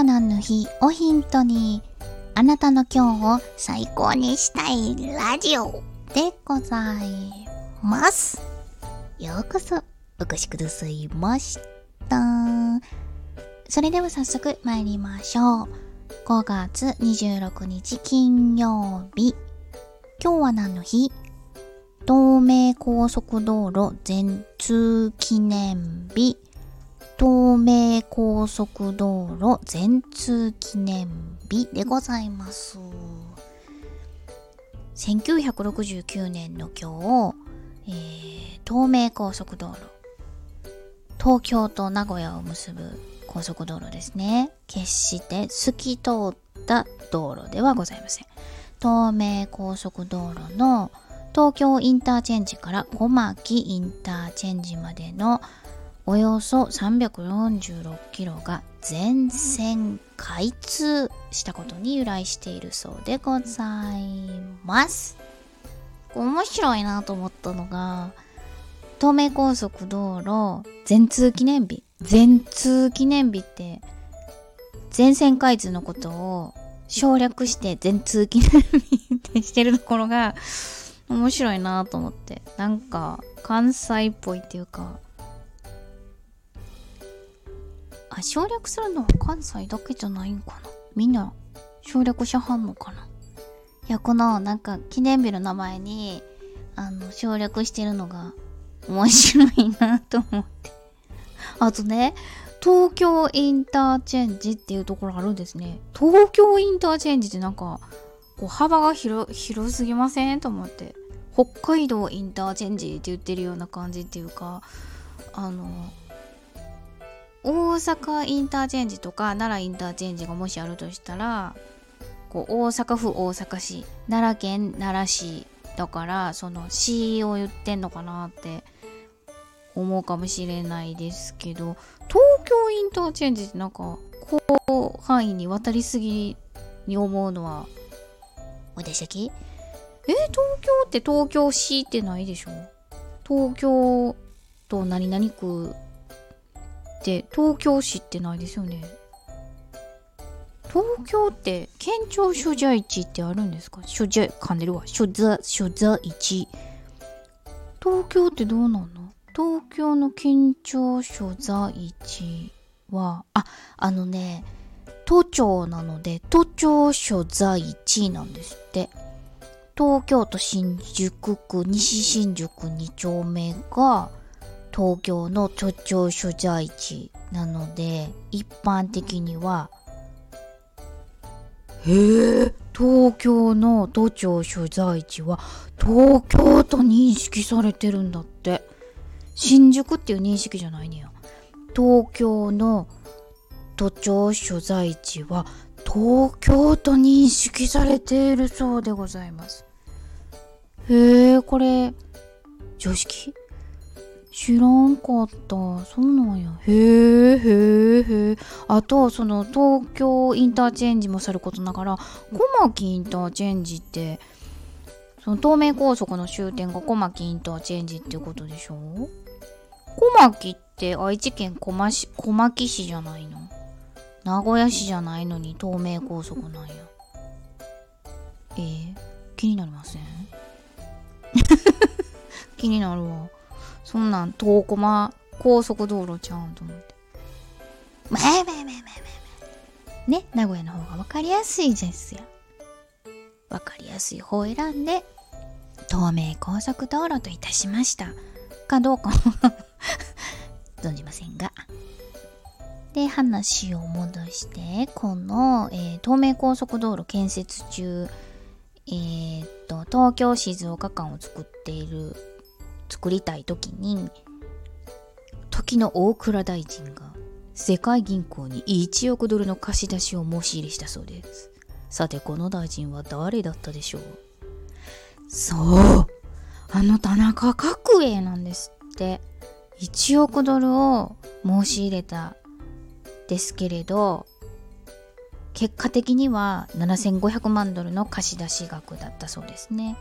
は何の日をヒントに、あなたの今日を最高にしたいラジオでございます。ようこそお越しくださいました。それでは早速参りましょう。5月26日金曜日。今日は何の日？東名高速道路全通記念日。東名高速道路全通記念日でございます。1969年の今日、えー、東名高速道路、東京と名古屋を結ぶ高速道路ですね。決して透き通った道路ではございません。東名高速道路の東京インターチェンジから小牧インターチェンジまでのおよそ346キロが全線開通したことに由来しているそうでございます。面白いなと思ったのが、東名高速道路全通記念日。全通記念日って、全線開通のことを省略して全通記念日ってしてるところが面白いなと思って。なんか関西っぽいっていうか、省略するのは関西だけじゃないんかなみんな省略しはんのかないや、このなんか記念日の名前に、あの、省略してるのが面白いなと思って。あとね、東京インターチェンジっていうところあるんですね。東京インターチェンジってなんか、こう幅が広、広すぎませんと思って。北海道インターチェンジって言ってるような感じっていうか、あの、大阪インターチェンジとか奈良インターチェンジがもしあるとしたらこう大阪府大阪市奈良県奈良市だからその市を言ってんのかなって思うかもしれないですけど東京インターチェンジってなんか広範囲に渡りすぎに思うのは私だけえ東京って東京市ってないでしょ？東京と何々区って東京市ってないですよね。東京って県庁所在地ってあるんですか？所在噛んでるわ。所在所在地東京ってどうなの？東京の県庁所在地はああのね都庁なので都庁所在地なんですって。東京都新宿区西新宿2丁目が東京の都庁所在地なので一般的にはへえ。東京の都庁所在地は東京と認識されてるんだって。新宿っていう認識じゃないねや東京の都庁所在地は東京と認識されているそうでございます。へえこれ常識？知らんかった。そうなんや。へえ、へえ、へえ。あと、その東京インターチェンジもさることながら、小牧インターチェンジって、その東名高速の終点が小牧インターチェンジってことでしょ？小牧って愛知県小牧小牧市じゃないの？名古屋市じゃないのに東名高速なんや。えー、気になりません？気になるわ。そんなん遠駒高速道路ちゃうんと思って。めめめめめめ。ね、名古屋の方が分かりやすいですよ。分かりやすい方を選んで、東名高速道路といたしました。かどうか 存じませんが。で、話を戻して、この、えー、東名高速道路建設中、えー、っと、東京静岡間を作っている作りたい時に時の大蔵大臣が世界銀行に1億ドルの貸し出しを申し入れしたそうです。さてこの大臣は誰だったでしょう？そうあの田中角栄なんですって。1億ドルを申し入れたですけれど結果的には7500万ドルの貸し出し額だったそうですね。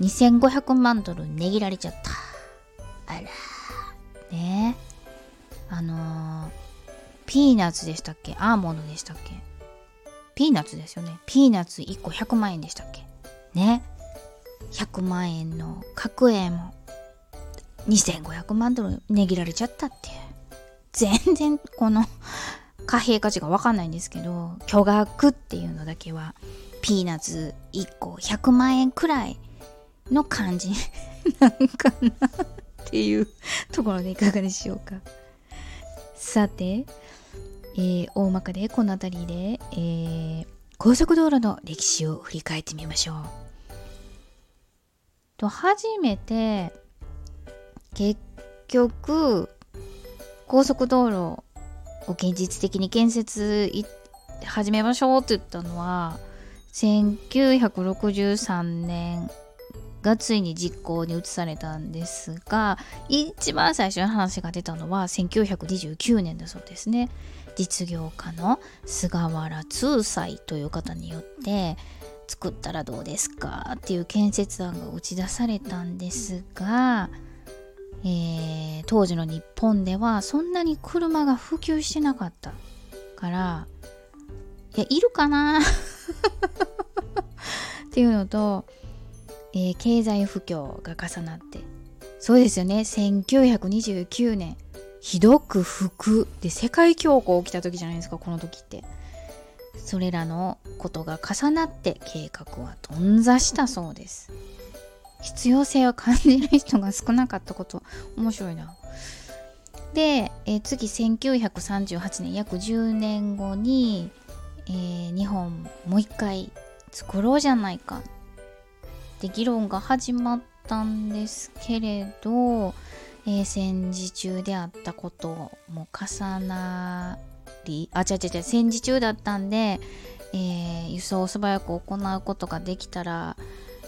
2500万ドル値切られちゃった。あら。ねえあのー、ピーナッツでしたっけ？アーモンドでしたっけ？ピーナッツですよね。ピーナッツ1個100万円でしたっけ？ね。100万円の角栄も2500万ドル値切られちゃったって。全然この 貨幣価値がわかんないんですけど、巨額っていうのだけはピーナッツ1個100万円くらいの感じ なんかなっていうところでいかがでしょうか。さて、えー、大まかでこの辺りで、えー、高速道路の歴史を振り返ってみましょう。と初めて結局高速道路を現実的に建設始めましょうって言ったのは1963年がついに実行に移されたんですが一番最初の話が出たのは1929年だそうですね。実業家の菅原通斎という方によって作ったらどうですかっていう建設案が打ち出されたんですが、えー、当時の日本ではそんなに車が普及してなかったからいやいるかな っていうのとえー、経済不況が重なって。そうですよね。1929年。ひどく服で世界恐慌起きた時じゃないですかこの時って。それらのことが重なって計画は頓挫したそうです。必要性を感じる人が少なかったこと。面白いな。で、えー、次1938年。約10年後に、えー、日本もう一回作ろうじゃないか。って議論が始まったんですけれど、えー、戦時中であったことも重なりあ違う違う違う戦時中だったんで、えー、輸送を素早く行うことができたら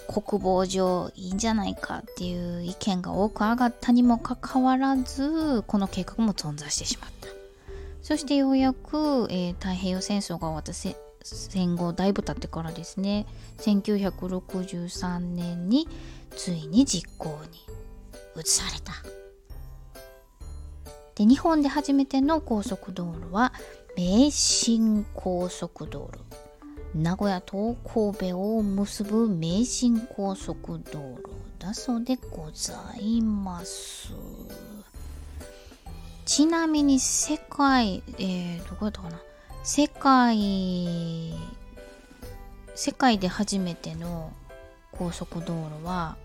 国防上いいんじゃないかっていう意見が多く上がったにもかかわらずこの計画も存在してしまった。そしてようやく、えー、太平洋戦争が終わった戦後だいぶ経ってからですね1963年についに実行に移された。で日本で初めての高速道路は名神高速道路。名古屋と神戸を結ぶ名神高速道路だそうでございます。ちなみに世界えー、どこやったかな？世界世界で初めての高速道路は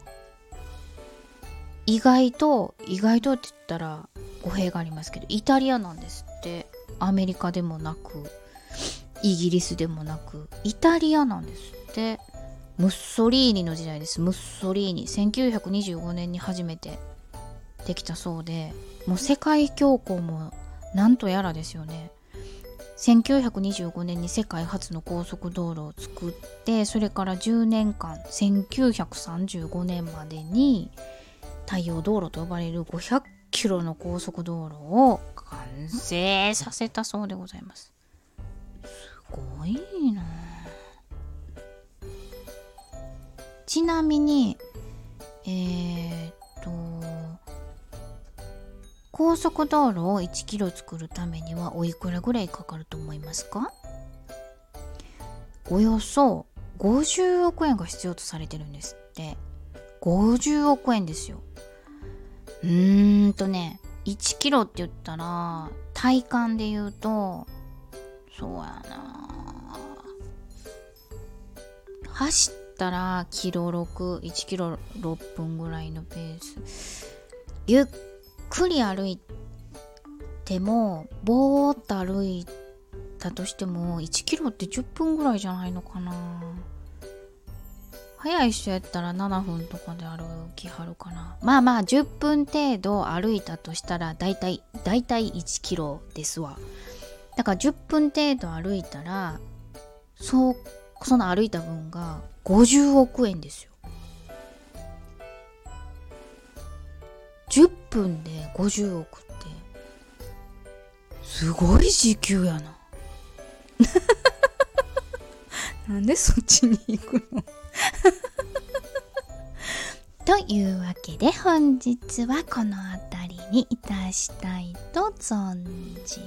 意外と意外とって言ったら語弊がありますけどイタリアなんですって。アメリカでもなくイギリスでもなくイタリアなんですって。ムッソリーニの時代です。ムッソリーニ。1925年に初めてできたそうでもう世界恐慌もなんとやらですよね。1925年に世界初の高速道路を作ってそれから10年間1935年までに太陽道路と呼ばれる500キロの高速道路を完成させたそうでございます。すごいな。ちなみに高速道路を1キロ作るためにはおいくらぐらいかかると思いますか？およそ50億円が必要とされてるんですって。50億円ですよ。うーんとね1キロって言ったら体感で言うとそうやな。走ったらキロ61キロ6分ぐらいのペース。ゆっくり歩いてもぼーっと歩いたとしても1キロって10分ぐらいじゃないのかな。早い人やったら7分とかで歩きはるかな。まあまあ10分程度歩いたとしたらだいたいだいたい1キロですわ。だから10分程度歩いたらそうその歩いた分が50億円ですよ。10分で50億って。すごい時給やな。なんでそっちに行くの？というわけで本日はこの辺りにいたしたいと存じ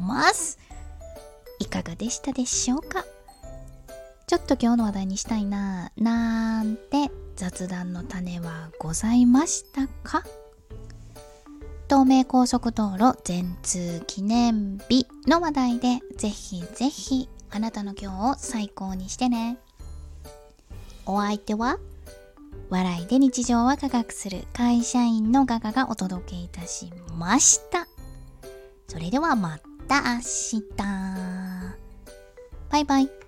ます。いかがでしたでしょうか？ちょっと今日の話題にしたいななんて雑談の種はございましたか？東名高速道路全通記念日の話題でぜひぜひあなたの今日を最高にしてね。お相手は笑いで日常は科学する会社員のガガがお届けいたしました。それではまた明日。バイバイ。